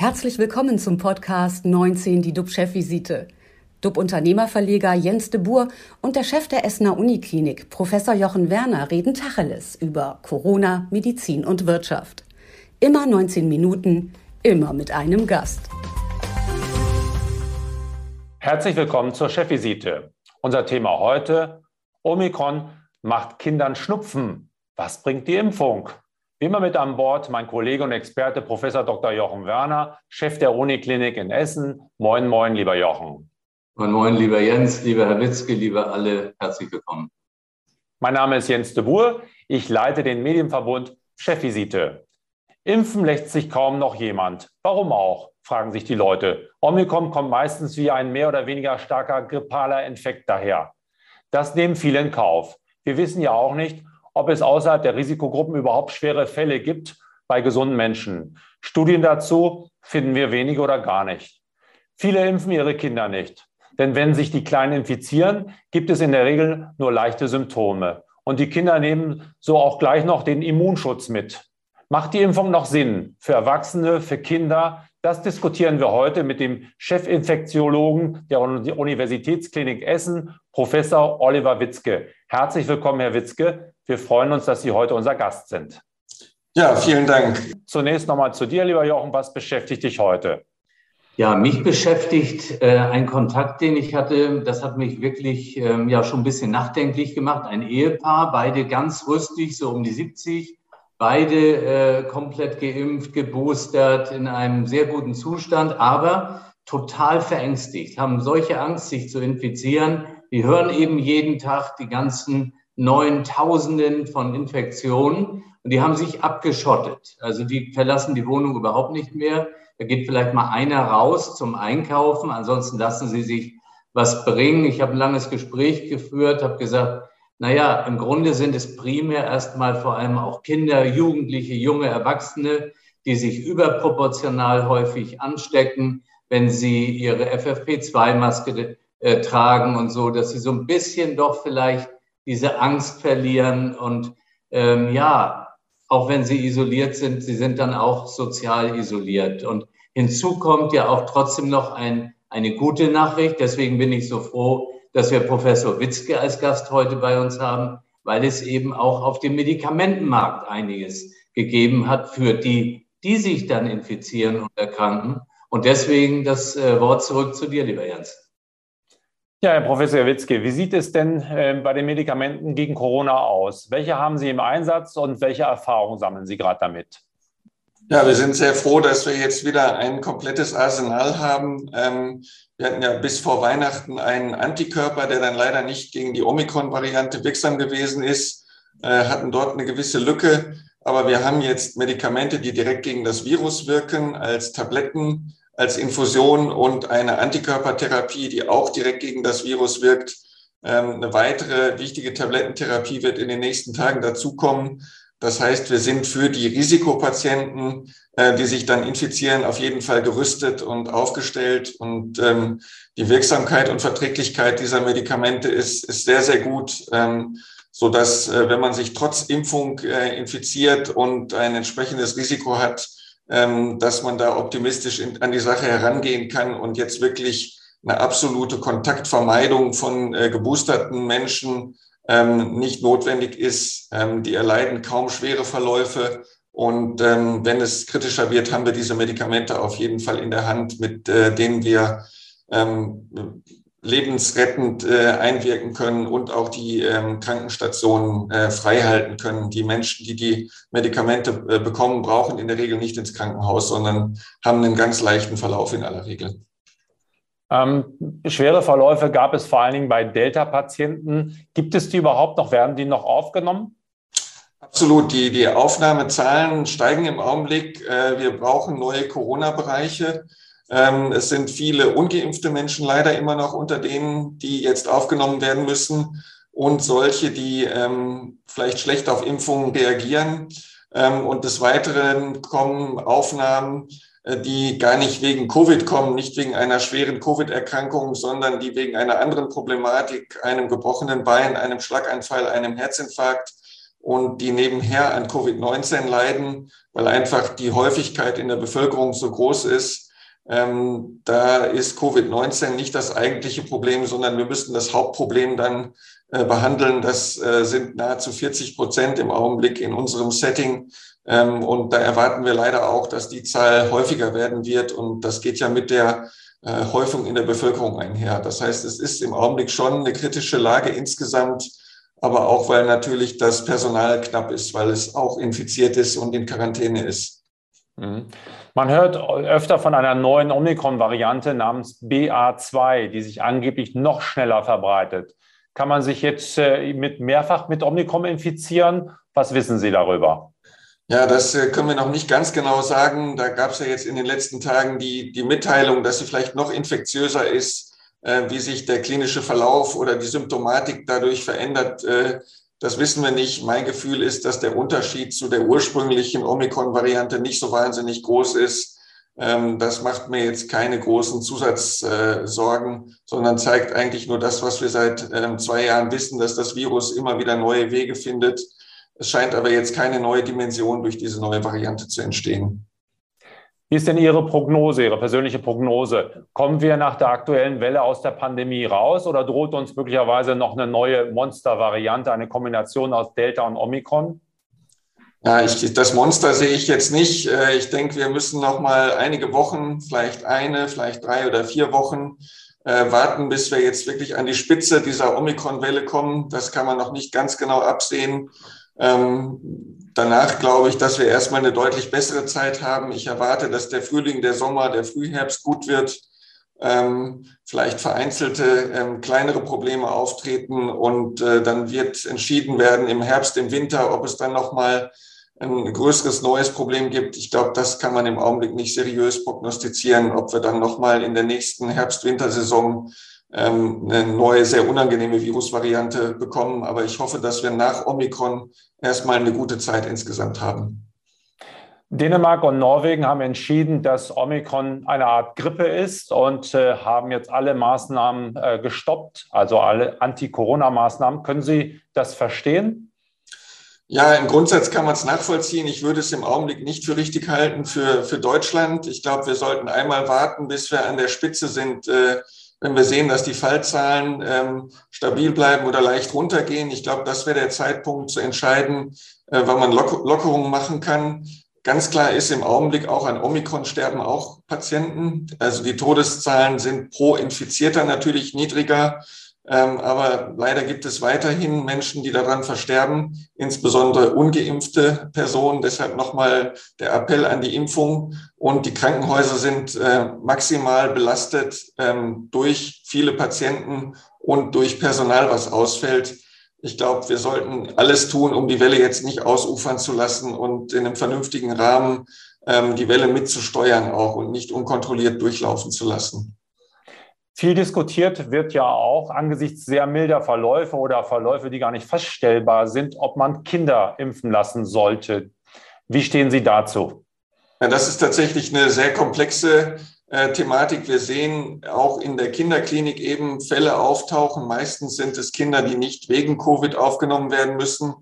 Herzlich willkommen zum Podcast 19, die DUB-Chefvisite. DUB-Unternehmerverleger Jens de Boer und der Chef der Essener Uniklinik, Professor Jochen Werner, reden Tacheles über Corona, Medizin und Wirtschaft. Immer 19 Minuten, immer mit einem Gast. Herzlich willkommen zur Chefvisite. Unser Thema heute: Omikron macht Kindern Schnupfen. Was bringt die Impfung? Immer mit an Bord mein Kollege und Experte Professor Dr. Jochen Werner, Chef der Uniklinik in Essen. Moin, moin, lieber Jochen. Moin, moin, lieber Jens, lieber Herr Witzke, lieber alle, herzlich willkommen. Mein Name ist Jens de Boer. Ich leite den Medienverbund Chefvisite. Impfen lässt sich kaum noch jemand. Warum auch? fragen sich die Leute. Omikron kommt meistens wie ein mehr oder weniger starker grippaler Infekt daher. Das nehmen viele in Kauf. Wir wissen ja auch nicht, ob es außerhalb der Risikogruppen überhaupt schwere Fälle gibt bei gesunden Menschen. Studien dazu finden wir wenige oder gar nicht. Viele impfen ihre Kinder nicht. Denn wenn sich die Kleinen infizieren, gibt es in der Regel nur leichte Symptome. Und die Kinder nehmen so auch gleich noch den Immunschutz mit. Macht die Impfung noch Sinn für Erwachsene, für Kinder? Das diskutieren wir heute mit dem Chefinfektiologen der Universitätsklinik Essen, Professor Oliver Witzke. Herzlich willkommen, Herr Witzke. Wir freuen uns, dass Sie heute unser Gast sind. Ja, vielen Dank. Zunächst nochmal zu dir, lieber Jochen. Was beschäftigt dich heute? Ja, mich beschäftigt äh, ein Kontakt, den ich hatte. Das hat mich wirklich ähm, ja schon ein bisschen nachdenklich gemacht. Ein Ehepaar, beide ganz rüstig, so um die 70, beide äh, komplett geimpft, geboostert, in einem sehr guten Zustand, aber total verängstigt, haben solche Angst, sich zu infizieren. Die hören eben jeden Tag die ganzen neuen Tausenden von Infektionen und die haben sich abgeschottet. Also die verlassen die Wohnung überhaupt nicht mehr. Da geht vielleicht mal einer raus zum Einkaufen, ansonsten lassen sie sich was bringen. Ich habe ein langes Gespräch geführt, habe gesagt, naja, im Grunde sind es primär erstmal vor allem auch Kinder, Jugendliche, junge Erwachsene, die sich überproportional häufig anstecken, wenn sie ihre FFP2-Maske äh, tragen und so, dass sie so ein bisschen doch vielleicht diese Angst verlieren und ähm, ja, auch wenn sie isoliert sind, sie sind dann auch sozial isoliert. Und hinzu kommt ja auch trotzdem noch ein, eine gute Nachricht. Deswegen bin ich so froh, dass wir Professor Witzke als Gast heute bei uns haben, weil es eben auch auf dem Medikamentenmarkt einiges gegeben hat für die, die sich dann infizieren und erkranken. Und deswegen das äh, Wort zurück zu dir, lieber Jens. Ja, Herr Professor Witzke, wie sieht es denn äh, bei den Medikamenten gegen Corona aus? Welche haben Sie im Einsatz und welche Erfahrungen sammeln Sie gerade damit? Ja, wir sind sehr froh, dass wir jetzt wieder ein komplettes Arsenal haben. Ähm, wir hatten ja bis vor Weihnachten einen Antikörper, der dann leider nicht gegen die Omikron-Variante wirksam gewesen ist, äh, hatten dort eine gewisse Lücke. Aber wir haben jetzt Medikamente, die direkt gegen das Virus wirken, als Tabletten als Infusion und eine Antikörpertherapie, die auch direkt gegen das Virus wirkt. Ähm, eine weitere wichtige Tablettentherapie wird in den nächsten Tagen dazukommen. Das heißt, wir sind für die Risikopatienten, äh, die sich dann infizieren, auf jeden Fall gerüstet und aufgestellt. Und ähm, die Wirksamkeit und Verträglichkeit dieser Medikamente ist, ist sehr, sehr gut, ähm, so dass, äh, wenn man sich trotz Impfung äh, infiziert und ein entsprechendes Risiko hat, ähm, dass man da optimistisch in, an die Sache herangehen kann und jetzt wirklich eine absolute Kontaktvermeidung von äh, geboosterten Menschen ähm, nicht notwendig ist. Ähm, die erleiden kaum schwere Verläufe. Und ähm, wenn es kritischer wird, haben wir diese Medikamente auf jeden Fall in der Hand, mit äh, denen wir ähm, lebensrettend äh, einwirken können und auch die ähm, Krankenstationen äh, freihalten können. Die Menschen, die die Medikamente äh, bekommen, brauchen in der Regel nicht ins Krankenhaus, sondern haben einen ganz leichten Verlauf in aller Regel. Ähm, schwere Verläufe gab es vor allen Dingen bei Delta-Patienten. Gibt es die überhaupt noch? Werden die noch aufgenommen? Absolut. Die, die Aufnahmezahlen steigen im Augenblick. Äh, wir brauchen neue Corona-Bereiche. Ähm, es sind viele ungeimpfte Menschen leider immer noch unter denen, die jetzt aufgenommen werden müssen und solche, die ähm, vielleicht schlecht auf Impfungen reagieren. Ähm, und des Weiteren kommen Aufnahmen, die gar nicht wegen Covid kommen, nicht wegen einer schweren Covid-Erkrankung, sondern die wegen einer anderen Problematik, einem gebrochenen Bein, einem Schlaganfall, einem Herzinfarkt und die nebenher an Covid-19 leiden, weil einfach die Häufigkeit in der Bevölkerung so groß ist. Ähm, da ist Covid-19 nicht das eigentliche Problem, sondern wir müssten das Hauptproblem dann äh, behandeln. Das äh, sind nahezu 40 Prozent im Augenblick in unserem Setting. Ähm, und da erwarten wir leider auch, dass die Zahl häufiger werden wird. Und das geht ja mit der äh, Häufung in der Bevölkerung einher. Das heißt, es ist im Augenblick schon eine kritische Lage insgesamt aber auch weil natürlich das Personal knapp ist, weil es auch infiziert ist und in Quarantäne ist. Mhm. Man hört öfter von einer neuen Omikron-Variante namens BA2, die sich angeblich noch schneller verbreitet. Kann man sich jetzt äh, mit mehrfach mit Omikron infizieren? Was wissen Sie darüber? Ja, das äh, können wir noch nicht ganz genau sagen. Da gab es ja jetzt in den letzten Tagen die, die Mitteilung, dass sie vielleicht noch infektiöser ist äh, wie sich der klinische Verlauf oder die Symptomatik dadurch verändert, äh, das wissen wir nicht. Mein Gefühl ist, dass der Unterschied zu der ursprünglichen Omikron-Variante nicht so wahnsinnig groß ist. Ähm, das macht mir jetzt keine großen Zusatzsorgen, sondern zeigt eigentlich nur das, was wir seit ähm, zwei Jahren wissen, dass das Virus immer wieder neue Wege findet. Es scheint aber jetzt keine neue Dimension durch diese neue Variante zu entstehen. Wie ist denn Ihre Prognose, Ihre persönliche Prognose? Kommen wir nach der aktuellen Welle aus der Pandemie raus oder droht uns möglicherweise noch eine neue Monster-Variante, eine Kombination aus Delta und Omikron? Ja, ich, das Monster sehe ich jetzt nicht. Äh, ich denke, wir müssen noch mal einige Wochen, vielleicht eine, vielleicht drei oder vier Wochen äh, warten, bis wir jetzt wirklich an die Spitze dieser Omikron-Welle kommen. Das kann man noch nicht ganz genau absehen. Ähm, danach glaube ich, dass wir erstmal eine deutlich bessere Zeit haben. Ich erwarte, dass der Frühling, der Sommer, der Frühherbst gut wird. Ähm, vielleicht vereinzelte ähm, kleinere Probleme auftreten und äh, dann wird entschieden werden im Herbst, im Winter, ob es dann nochmal ein größeres neues Problem gibt. Ich glaube, das kann man im Augenblick nicht seriös prognostizieren, ob wir dann nochmal in der nächsten Herbst-Wintersaison ähm, eine neue, sehr unangenehme Virusvariante bekommen. Aber ich hoffe, dass wir nach Omikron erstmal eine gute Zeit insgesamt haben. Dänemark und Norwegen haben entschieden, dass Omikron eine Art Grippe ist und äh, haben jetzt alle Maßnahmen äh, gestoppt, also alle Anti-Corona-Maßnahmen. Können Sie das verstehen? Ja, im Grundsatz kann man es nachvollziehen. Ich würde es im Augenblick nicht für richtig halten für, für Deutschland. Ich glaube, wir sollten einmal warten, bis wir an der Spitze sind. Äh, wenn wir sehen, dass die Fallzahlen ähm, stabil bleiben oder leicht runtergehen. Ich glaube, das wäre der Zeitpunkt zu entscheiden, äh, wann man Lock Lockerungen machen kann. Ganz klar ist im Augenblick auch an Omikron sterben auch Patienten. Also die Todeszahlen sind pro Infizierter natürlich niedriger. Ähm, aber leider gibt es weiterhin Menschen, die daran versterben, insbesondere ungeimpfte Personen. Deshalb nochmal der Appell an die Impfung. Und die Krankenhäuser sind äh, maximal belastet ähm, durch viele Patienten und durch Personal, was ausfällt. Ich glaube, wir sollten alles tun, um die Welle jetzt nicht ausufern zu lassen und in einem vernünftigen Rahmen ähm, die Welle mitzusteuern auch und nicht unkontrolliert durchlaufen zu lassen. Viel diskutiert wird ja auch angesichts sehr milder Verläufe oder Verläufe, die gar nicht feststellbar sind, ob man Kinder impfen lassen sollte. Wie stehen Sie dazu? Ja, das ist tatsächlich eine sehr komplexe Thematik. Wir sehen auch in der Kinderklinik eben Fälle auftauchen. Meistens sind es Kinder, die nicht wegen Covid aufgenommen werden müssen,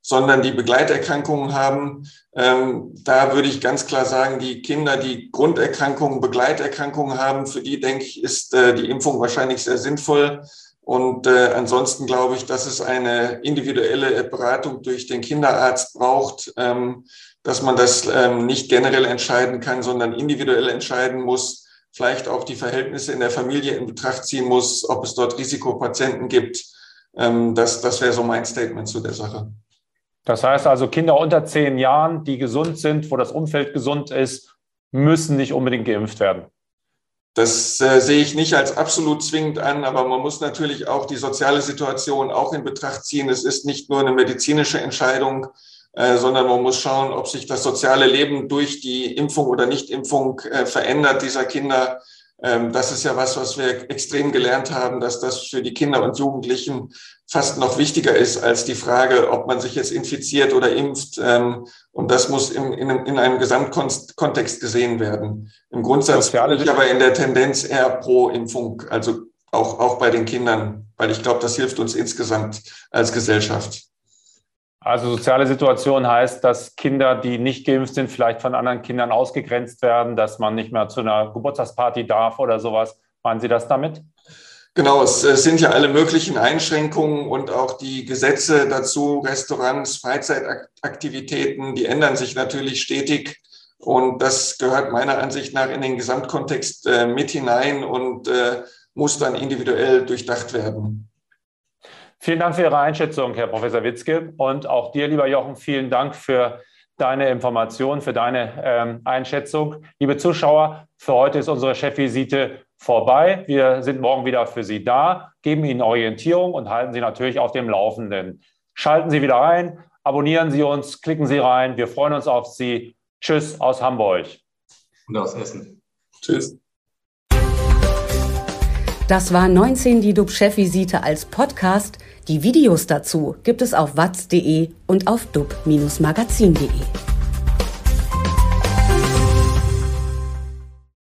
sondern die Begleiterkrankungen haben. Ähm, da würde ich ganz klar sagen, die Kinder, die Grunderkrankungen, Begleiterkrankungen haben, für die, denke ich, ist äh, die Impfung wahrscheinlich sehr sinnvoll. Und äh, ansonsten glaube ich, dass es eine individuelle Beratung durch den Kinderarzt braucht, ähm, dass man das ähm, nicht generell entscheiden kann, sondern individuell entscheiden muss, vielleicht auch die Verhältnisse in der Familie in Betracht ziehen muss, ob es dort Risikopatienten gibt. Ähm, das, das wäre so mein Statement zu der Sache. Das heißt also, Kinder unter zehn Jahren, die gesund sind, wo das Umfeld gesund ist, müssen nicht unbedingt geimpft werden. Das äh, sehe ich nicht als absolut zwingend an, aber man muss natürlich auch die soziale Situation auch in Betracht ziehen. Es ist nicht nur eine medizinische Entscheidung, äh, sondern man muss schauen, ob sich das soziale Leben durch die Impfung oder Nichtimpfung äh, verändert dieser Kinder. Ähm, das ist ja was, was wir extrem gelernt haben, dass das für die Kinder und Jugendlichen fast noch wichtiger ist als die Frage, ob man sich jetzt infiziert oder impft. Ähm, und das muss in, in, in einem Gesamtkontext gesehen werden. Im Grundsatz bin ich aber in der Tendenz eher pro Impfung, also auch, auch bei den Kindern, weil ich glaube, das hilft uns insgesamt als Gesellschaft. Also soziale Situation heißt, dass Kinder, die nicht geimpft sind, vielleicht von anderen Kindern ausgegrenzt werden, dass man nicht mehr zu einer Geburtstagsparty darf oder sowas. Meinen Sie das damit? Genau, es sind ja alle möglichen Einschränkungen und auch die Gesetze dazu, Restaurants, Freizeitaktivitäten, die ändern sich natürlich stetig. Und das gehört meiner Ansicht nach in den Gesamtkontext äh, mit hinein und äh, muss dann individuell durchdacht werden. Vielen Dank für Ihre Einschätzung, Herr Professor Witzke. Und auch dir, lieber Jochen, vielen Dank für deine Information, für deine ähm, Einschätzung. Liebe Zuschauer, für heute ist unsere Chefvisite vorbei. Wir sind morgen wieder für Sie da, geben Ihnen Orientierung und halten Sie natürlich auf dem Laufenden. Schalten Sie wieder ein, abonnieren Sie uns, klicken Sie rein. Wir freuen uns auf Sie. Tschüss aus Hamburg. Und aus Essen. Tschüss. Das war 19 die DUB-Chefvisite als Podcast. Die Videos dazu gibt es auf watz.de und auf dub-magazin.de.